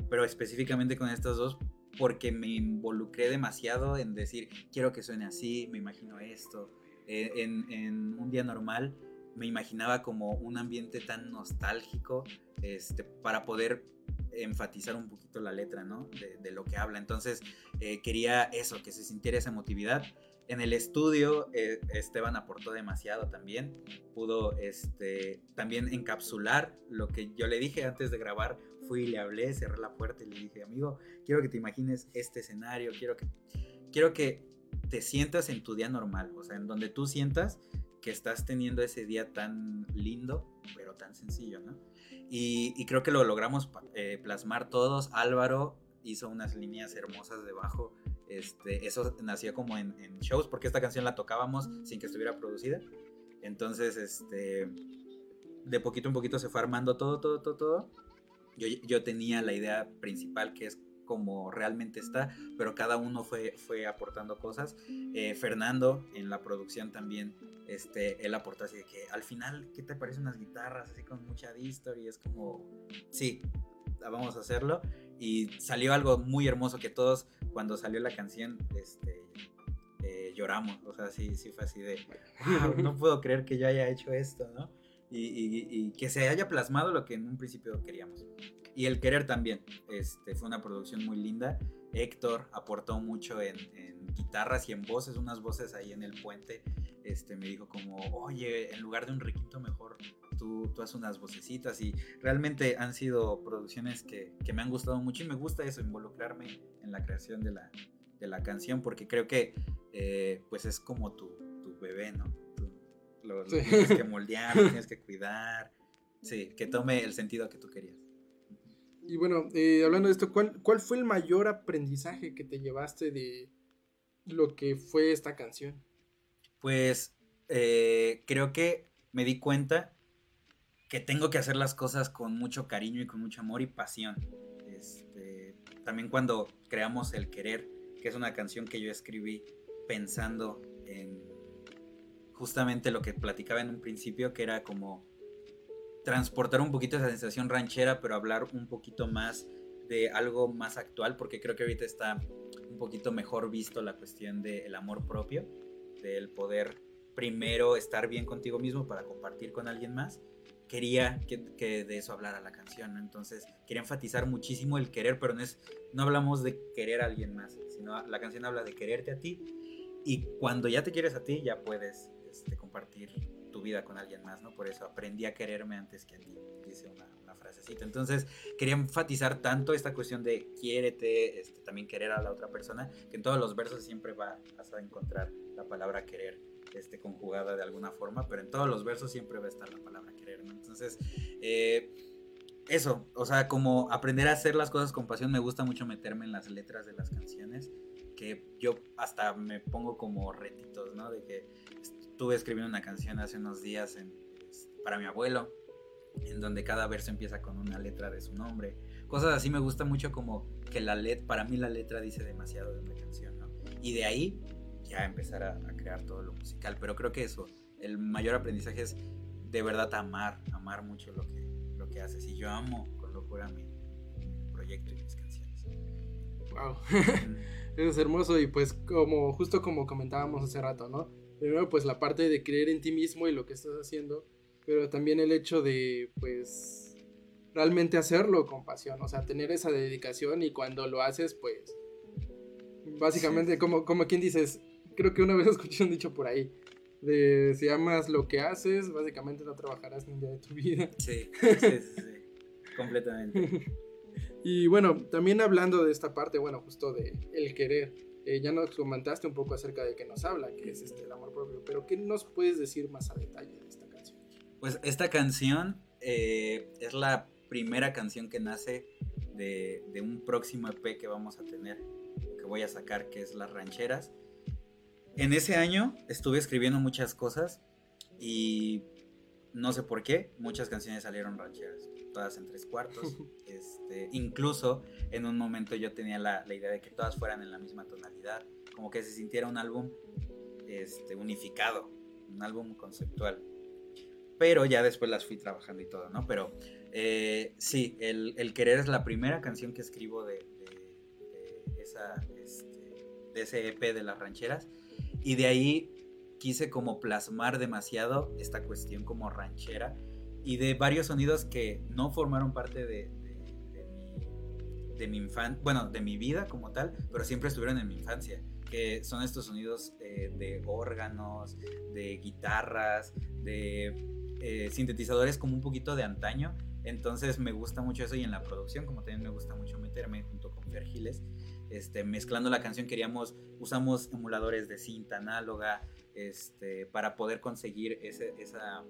pero específicamente con estas dos porque me involucré demasiado en decir, quiero que suene así, me imagino esto. En, en un día normal me imaginaba como un ambiente tan nostálgico este, para poder enfatizar un poquito la letra, ¿no? De, lo que habla. Entonces eh, quería eso, que se sintiera esa emotividad. En el estudio eh, Esteban aportó demasiado también. Pudo este, también encapsular lo que yo le dije antes de grabar. Fui y le hablé, cerré la puerta y le dije, amigo, quiero que te imagines este escenario, quiero que, quiero que te sientas en tu día normal, o sea, en donde tú sientas que estás teniendo ese día tan lindo, pero tan sencillo, ¿no? Y, creo que lo logramos eh, plasmar todos. Álvaro hizo unas líneas hermosas debajo. Este, eso nació como en, en shows, porque esta canción la tocábamos sin que estuviera producida. Entonces, este, de poquito en poquito se fue armando todo, todo, todo, todo. Yo, yo tenía la idea principal que es como realmente está, pero cada uno fue, fue aportando cosas. Eh, Fernando en la producción también, este, él aportó así de que al final, ¿qué te parecen unas guitarras así con mucha distor? Y es como, sí, vamos a hacerlo. Y salió algo muy hermoso que todos, cuando salió la canción, este, eh, lloramos. O sea, sí, sí fue así de, "Wow, no puedo creer que yo haya hecho esto, ¿no? Y, y- y que se haya plasmado lo que en un principio queríamos. Y el querer también, este, fue una producción muy linda. Héctor aportó mucho en, en guitarras y en voces, unas voces ahí en el puente. Este, me dijo como, oye, en lugar de un requinto mejor tú, tú haces unas vocecitas y realmente han sido producciones que, que me han gustado mucho y me gusta eso, involucrarme en la creación de la, de la canción porque creo que eh, pues es como tu, tu bebé, ¿no? Tú lo, lo Sí. tienes que moldear, lo tienes que cuidar, sí, que tome el sentido que tú querías. Y bueno, eh, hablando de esto, ¿cuál, ¿cuál fue el mayor aprendizaje que te llevaste de lo que fue esta canción? Pues eh, creo que me di cuenta que tengo que hacer las cosas con mucho cariño y con mucho amor y pasión. Este, también cuando creamos El Querer, que es una canción que yo escribí pensando en justamente lo que platicaba en un principio, que era como transportar un poquito esa sensación ranchera, pero hablar un poquito más de algo más actual, porque creo que ahorita está un poquito mejor visto la cuestión del amor propio, del poder primero estar bien contigo mismo para compartir con alguien más. Quería que, que de eso hablara la canción, entonces quería enfatizar muchísimo el querer, pero no, es, no hablamos de querer a alguien más, sino la canción habla de quererte a ti y cuando ya te quieres a ti ya puedes este, compartir tu vida con alguien más, ¿no? Por eso aprendí a quererme antes que a ti, dice una, frasecita. Entonces quería enfatizar tanto esta cuestión de quiérete, este, también querer a la otra persona, que en todos los versos siempre va, vas a encontrar la palabra querer este, conjugada de alguna forma, pero en todos los versos siempre va a estar la palabra querer, ¿no? Entonces, eh, eso, o sea, como aprender a hacer las cosas con pasión, me gusta mucho meterme en las letras de las canciones, que yo hasta me pongo como retitos, ¿no? De que estuve escribiendo una canción hace unos días en- es- para mi abuelo, en donde cada verso empieza con una letra de su nombre. Cosas así me gusta mucho como que la letra, para mí la letra dice demasiado de una canción, ¿no? Y de ahí ya empezar a, a crear todo lo musical. Pero creo que eso, el mayor aprendizaje es de verdad amar, amar mucho lo que, lo que haces. Y yo amo con locura mi, mi proyecto y mis canciones. Wow. Eso es hermoso y pues como justo como comentábamos hace rato, ¿no? Primero pues la parte de creer en ti mismo y lo que estás haciendo, pero también el hecho de pues realmente hacerlo con pasión, o sea, tener esa dedicación y cuando lo haces pues básicamente como, como quien dices, creo que una vez escuché un dicho por ahí, de si amas lo que haces, básicamente no trabajarás ni un día de tu vida. Sí, sí, sí, sí, completamente. Y bueno, también hablando de esta parte, bueno, justo de el querer, eh, ya nos comentaste un poco acerca de qué nos habla, que es este el amor propio, pero ¿qué nos puedes decir más a detalle de esta canción? Pues esta canción eh, es la primera canción que nace de, de un próximo EP que vamos a tener, que voy a sacar, que es Las Rancheras. En ese año estuve escribiendo muchas cosas y no sé por qué, muchas canciones salieron rancheras, todas en tres cuartos. Este, incluso en un momento yo tenía la, la idea de que todas fueran en la misma tonalidad, como que se sintiera un álbum este, unificado, un álbum conceptual. Pero ya después las fui trabajando y todo, ¿no? Pero eh, sí, el, el Querer es la primera canción que escribo de, de- de esa, este, de ese EP de las rancheras. Y de ahí quise como plasmar demasiado esta cuestión como ranchera y de varios sonidos que no formaron parte de, de- de mi, de mi infan- bueno, de mi vida como tal, pero siempre estuvieron en mi infancia, que son estos sonidos eh, de órganos, de guitarras, de eh, sintetizadores como un poquito de antaño. Entonces me gusta mucho eso y en la producción como también me gusta mucho meterme junto con Fer Giles, este, mezclando la canción queríamos, usamos emuladores de cinta análoga este, para poder conseguir ese- esa,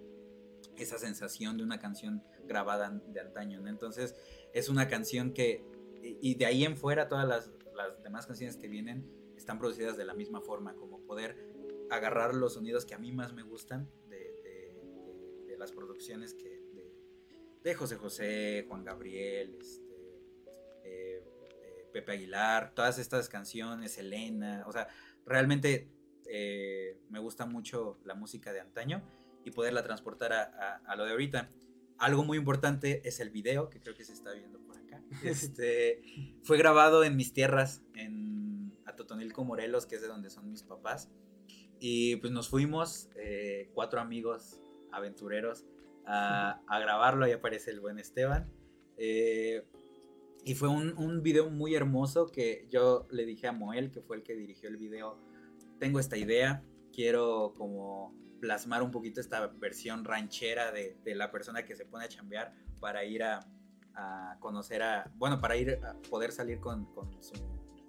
esa sensación de una canción grabada de antaño. Entonces es una canción que, y de ahí en fuera todas las, demás canciones que vienen están producidas de la misma forma, como poder agarrar los sonidos que a mí más me gustan de, las producciones que, de, de José José, Juan Gabriel, este, eh, eh, Pepe Aguilar, todas estas canciones, Elena, o sea, realmente eh, me gusta mucho la música de antaño y poderla transportar a, a- a lo de ahorita. Algo muy importante es el video, que creo que se está viendo por acá. Este, fue grabado en mis tierras, en Atotonilco, Morelos, que es de donde son mis papás. Y pues nos fuimos, eh, cuatro amigos aventureros, a, a grabarlo. Ahí aparece el buen Esteban. Eh, Y fue un, un video muy hermoso que yo le dije a Moel, que fue el que dirigió el video, tengo esta idea, quiero como plasmar un poquito esta versión ranchera de, de la persona que se pone a chambear para ir a, a conocer a, bueno, para ir a poder salir con, con su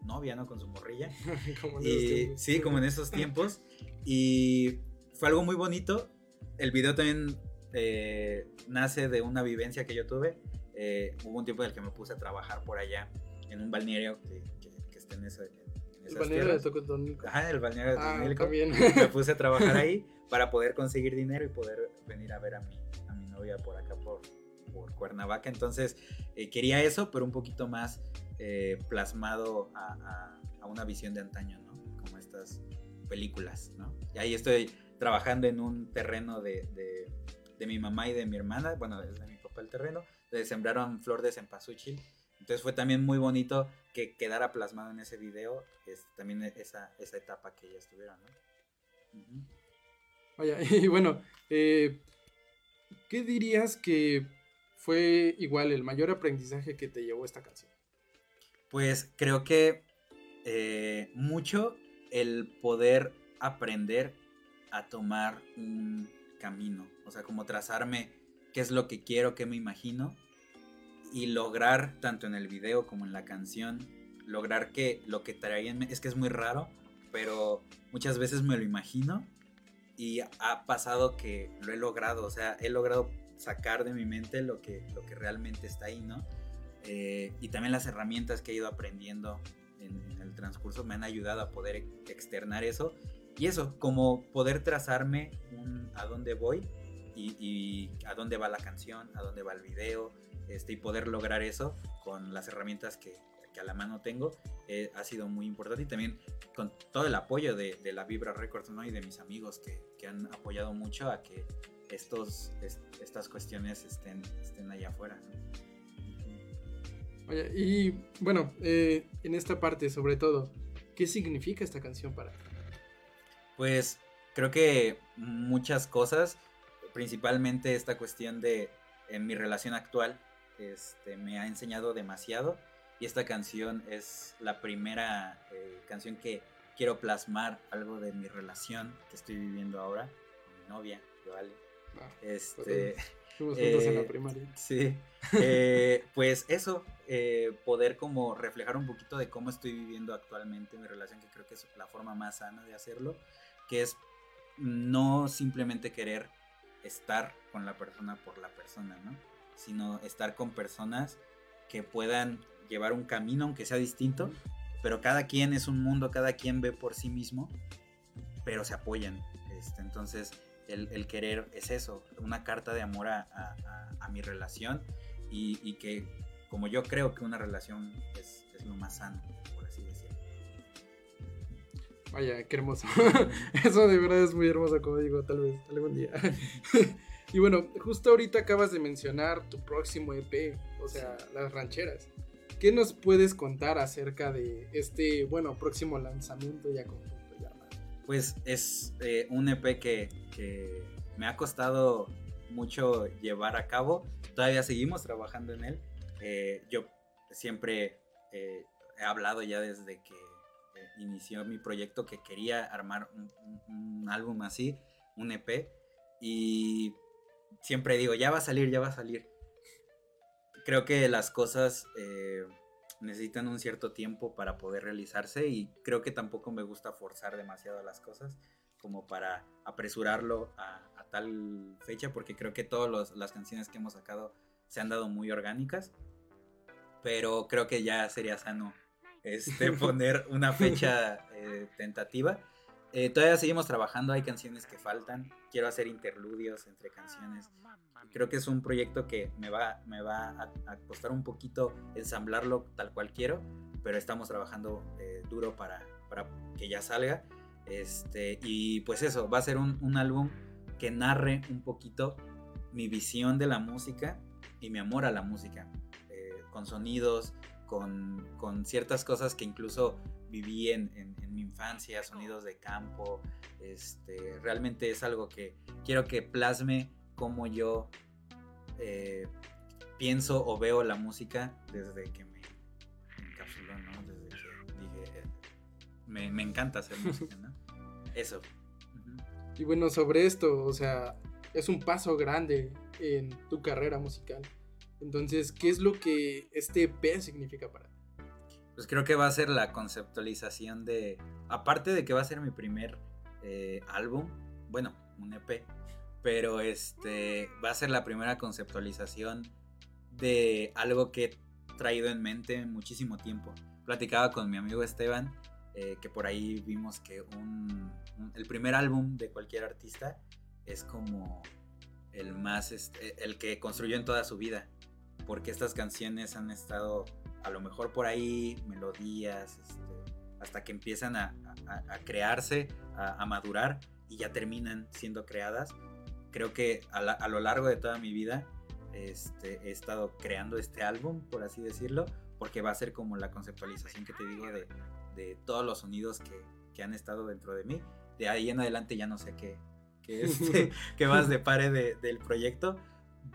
novia, ¿no? Con su morrilla. Como en Y, sí, como en esos tiempos. Y fue algo muy bonito. El video también eh, nace de una vivencia que yo tuve. Eh, hubo un tiempo en el que me puse a trabajar por allá, en un balneario que, que- que está en, ese, en El balneario de. Tocotonilco. Ajá, el balneario de Ah, Totonilco. también. Me puse a trabajar ahí para poder conseguir dinero y poder venir a ver a mi, a mi novia por acá, por, por Cuernavaca. Entonces eh, quería eso, pero un poquito más eh, plasmado a, a- una visión de antaño, ¿no? Como estas películas, ¿no? Y ahí estoy trabajando en un terreno de, de- de mi mamá y de mi hermana, bueno, es de mi papá el terreno, le sembraron flor de cempasúchil. Entonces fue también muy bonito que quedara plasmado en ese video es, también esa, esa etapa que ellas tuvieron, ¿no? Ujú. Vaya, y bueno, eh, ¿qué dirías que fue igual el mayor aprendizaje que te llevó esta canción? Pues creo que eh, mucho el poder aprender a tomar un camino, o sea, como trazarme qué es lo que quiero, qué me imagino y lograr tanto en el video como en la canción, lograr que lo que traía en es que es muy raro, pero muchas veces me lo imagino y ha pasado que lo he logrado, o sea, he logrado sacar de mi mente lo que, lo que realmente está ahí, ¿no? Eh, y también las herramientas que he ido aprendiendo en, el transcurso me han ayudado a poder ex- externar eso. Y eso, como poder trazarme a dónde voy y, y a dónde va la canción, a dónde va el video, este, y poder lograr eso con las herramientas que, que a la mano tengo, eh, ha sido muy importante. Y también con todo el apoyo de, de la Vibra Records ¿no? y de mis amigos que, que han apoyado mucho a que estos, est- estas cuestiones estén, estén allá afuera. ¿no? Vaya, y bueno, eh, en esta parte sobre todo, ¿qué significa esta canción para ti? Pues creo que muchas cosas, principalmente esta cuestión de en mi relación actual, este, me ha enseñado demasiado y esta canción es la primera eh, canción que quiero plasmar algo de mi relación que estoy viviendo ahora con mi novia, Joale. Ah, Este, Fuimos juntos en la Eh, primaria. Sí, eh, pues eso, eh, poder como reflejar un poquito de cómo estoy viviendo actualmente mi relación, que creo que es la forma más sana de hacerlo, que es no simplemente querer estar con la persona por la persona, ¿no? Sino estar con personas que puedan llevar un camino, aunque sea distinto, pero cada quien es un mundo, cada quien ve por sí mismo, pero se apoyan. Este, entonces, el, el querer es eso, una carta de amor a, a- a- mi relación y, y que como yo creo que una relación es, es lo más sano, por así decirlo. Vaya, qué hermoso. Eso de verdad es muy hermoso, como digo, tal vez algún día. y bueno, justo ahorita acabas de mencionar tu próximo EP, o sea, Las Rancheras. ¿Qué nos puedes contar acerca de este, bueno, próximo lanzamiento ya conjunto? Ya? Pues es eh, un EP que, me ha costado mucho llevar a cabo. Todavía seguimos trabajando en él. Eh, yo siempre eh, he hablado ya desde que eh, inició mi proyecto que quería armar un álbum así, un EP. Y siempre digo, ya va a salir, ya va a salir. Creo que las cosas eh, necesitan un cierto tiempo para poder realizarse y creo que tampoco me gusta forzar demasiado las cosas como para apresurarlo a, a tal fecha porque creo que todas las canciones que hemos sacado se han dado muy orgánicas pero creo que ya sería sano este, poner una fecha eh, tentativa Eh, todavía seguimos trabajando hay canciones que faltan quiero hacer interludios entre canciones creo que es un proyecto que me va, me va a, costar un poquito ensamblarlo tal cual quiero, pero estamos trabajando eh, duro para, para que ya salga. Este, y pues eso, va a ser un, un álbum que narre un poquito mi visión de la música y mi amor a la música, eh, con sonidos, con, con ciertas cosas que incluso viví en, mi infancia, sonidos de campo, este, realmente es algo que quiero que plasme cómo yo eh, pienso o veo la música desde que me encapsuló, ¿no? Desde que dije, me, encanta hacer música, ¿no? Eso. Y bueno, sobre esto, o sea, es un paso grande en tu carrera musical. Entonces, ¿qué es lo que este EP significa para ti? Pues creo que va a ser la conceptualización de. Aparte de que va a ser mi primer eh, álbum, bueno, un EP, pero este va a ser la primera conceptualización de algo que he traído en mente muchísimo tiempo. Platicaba con mi amigo Esteban, eh, que por ahí vimos que un, un- el primer álbum de cualquier artista es como el más, este, el que construyó en toda su vida, porque estas canciones han estado a lo mejor por ahí, melodías, este, hasta que empiezan a, a- a crearse, a, a madurar y ya terminan siendo creadas. Creo que a, la- a lo largo de toda mi vida este, he estado creando este álbum, por así decirlo, porque va a ser como la conceptualización que te digo de, de todos los sonidos que, que han estado dentro de mí. De ahí en adelante ya no sé qué, qué, este, qué más depare de, del proyecto.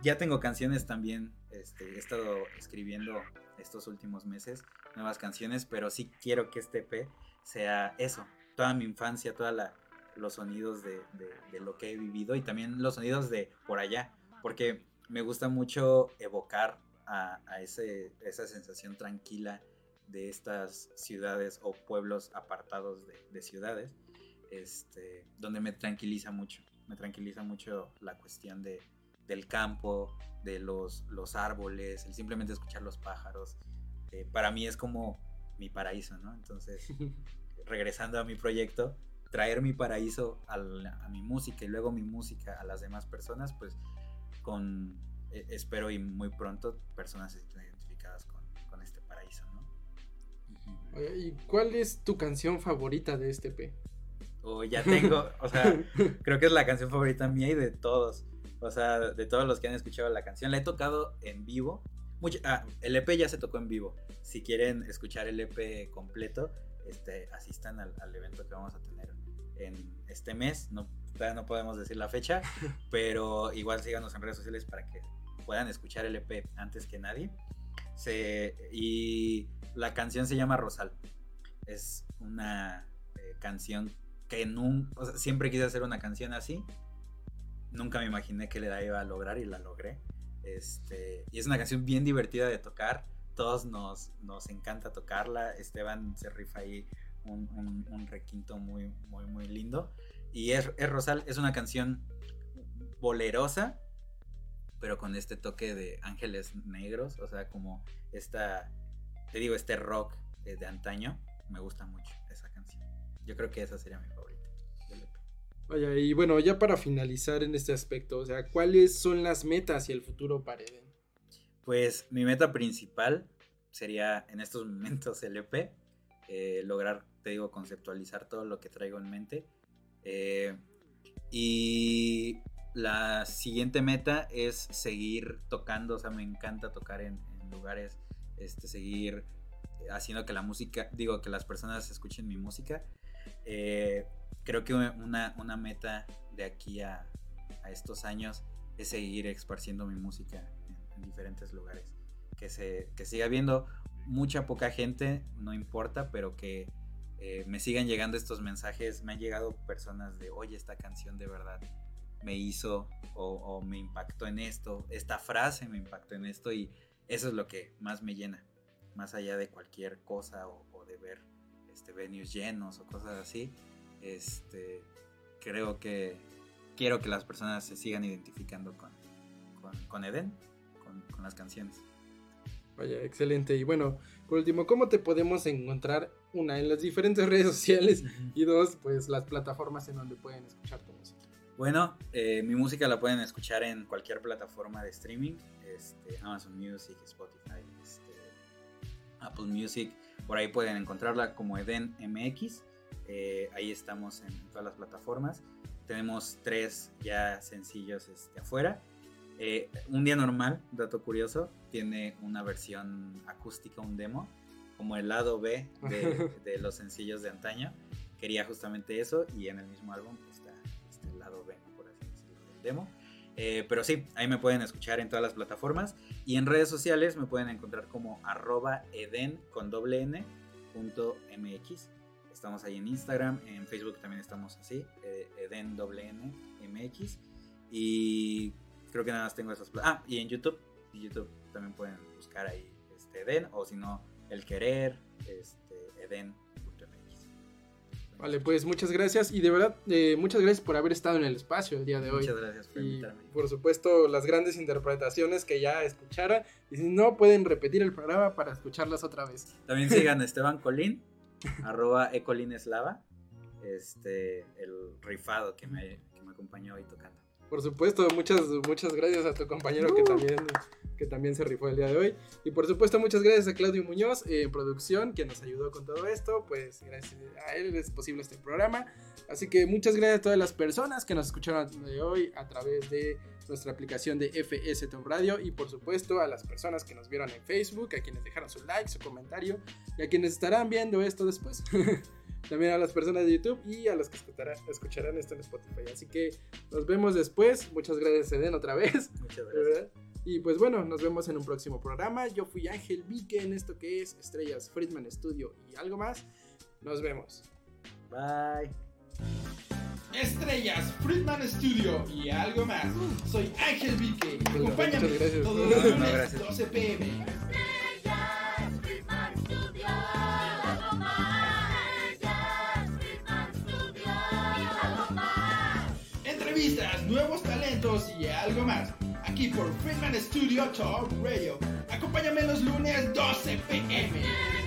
Ya tengo canciones también, este, he estado escribiendo estos últimos meses nuevas canciones, pero sí quiero que este EP sea eso, toda mi infancia, todos los sonidos de, de- de lo que he vivido y también los sonidos de por allá, porque me gusta mucho evocar a, a ese, esa sensación tranquila de estas ciudades o pueblos apartados de, de ciudades, este, donde me tranquiliza mucho, me tranquiliza mucho la cuestión de, del campo, de los, los árboles, el simplemente escuchar los pájaros, eh, para mí es como mi paraíso, ¿no? Entonces, regresando a mi proyecto, traer mi paraíso a, la- a mi música y luego mi música a las demás personas, pues con, eh, espero y muy pronto personas se sientan identificadas con, con este paraíso, ¿no? Oye, ¿Y cuál es tu canción favorita de este EP? O ya tengo, o sea, creo que es la canción favorita mía y de todos. O sea, de todos los que han escuchado la canción. La he tocado en vivo. Mucho- ah, el EP ya se tocó en vivo. Si quieren escuchar el EP completo, este, asistan al, al evento que vamos a tener en este mes. No, todavía no podemos decir la fecha, pero igual síganos en redes sociales para que puedan escuchar el EP antes que nadie. Se, y la canción se llama Rosal. Es una eh, canción que nun- o sea, siempre quise hacer una canción así. Nunca me imaginé que la iba a lograr y la logré. Este, y es una canción bien divertida de tocar. Todos nos, nos encanta tocarla. Esteban se rifa ahí un, un- requinto muy, muy, muy lindo. Y es, es Rosal, es una canción bolerosa, pero con este toque de ángeles negros. O sea, como esta, te digo, este rock eh, de antaño. Me gusta mucho esa canción. Yo creo que esa sería mi favorita. Vaya, y bueno, ya para finalizar en este aspecto, o sea, ¿cuáles son las metas y el futuro para Eden? Pues mi meta principal sería en estos momentos el EP, eh, lograr, te digo, conceptualizar todo lo que traigo en mente. Eh, y la siguiente meta es seguir tocando, o sea, me encanta tocar en, en lugares, este, seguir haciendo que la música, digo, que las personas escuchen mi música. Eh, creo que una, una meta de aquí a, a estos años es seguir esparciendo mi música en, en diferentes lugares. Que, se, que siga viendo mucha, poca gente, no importa, pero que eh, me sigan llegando estos mensajes. Me han llegado personas de, oye, esta canción de verdad me hizo o me impactó en esto, esta frase me impactó en esto y eso es lo que más me llena, más allá de cualquier cosa o, o de ver este, venues llenos o cosas así. Este, creo que quiero que las personas se sigan identificando con, con, con Eden, con, con las canciones. Vaya, excelente. Y bueno, por último, ¿cómo te podemos encontrar? Una, en las diferentes redes sociales y dos, pues las plataformas en donde pueden escuchar tu música. Bueno, eh, mi música la pueden escuchar en cualquier plataforma de streaming, este, Amazon Music, Spotify, Apple Music, por ahí pueden encontrarla como Eden MX, eh, ahí estamos en todas las plataformas, tenemos tres ya sencillos este, afuera, Eh, un día normal, dato curioso, tiene una versión acústica, un demo, como el lado B de, de los sencillos de antaño, quería justamente eso y en el mismo álbum está este, el lado B, por así decirlo, del demo. Eh, pero sí, ahí me pueden escuchar en todas las plataformas y en redes sociales me pueden encontrar como arroba eden con. Estamos ahí en Instagram, en Facebook también estamos así, eh, Eden. Y creo que nada más tengo esas. pla- Ah, y en YouTube. En YouTube también pueden buscar ahí este, Eden, o si no, El Querer, este, Eden.mx. Vale, pues muchas gracias y de verdad, eh, muchas gracias por haber estado en el espacio el día de hoy. Muchas gracias por Y invitarme. por supuesto, las grandes interpretaciones que ya escucharon. Y si no, pueden repetir el programa para escucharlas otra vez. También sigan a Esteban Colín, arroba ecolineslava, este, el rifado que me, que me acompañó hoy tocando. Por supuesto, muchas, muchas gracias a tu compañero que, también, que también se rifó el día de hoy. Y por supuesto, muchas gracias a Claudio Muñoz eh, en producción, que nos ayudó con todo esto. Pues gracias a él es posible este programa. Así que muchas gracias a todas las personas que nos escucharon de hoy a través de nuestra aplicación de FS Tom Radio. Y por supuesto, a las personas que nos vieron en Facebook, a quienes dejaron su like, su comentario y a quienes estarán viendo esto después. También a las personas de YouTube y a los que escucharán, escucharán esto en Spotify. Así que nos vemos después. Muchas gracias, Eden, otra vez. Muchas gracias. verdad. Y pues bueno, nos vemos en un próximo programa. Yo fui Ángel Vique en esto que es Estrellas Friedman Studio y algo más. Nos vemos. Bye. Estrellas Friedman Studio y algo más. Soy Ángel Vique. Acompáñame Muchas gracias. todos los lunes, gracias. 12 pm. Entrevistas, nuevos talentos y algo más. Aquí por Friedman Studio Talk Radio. Acompáñame los lunes 12 pm.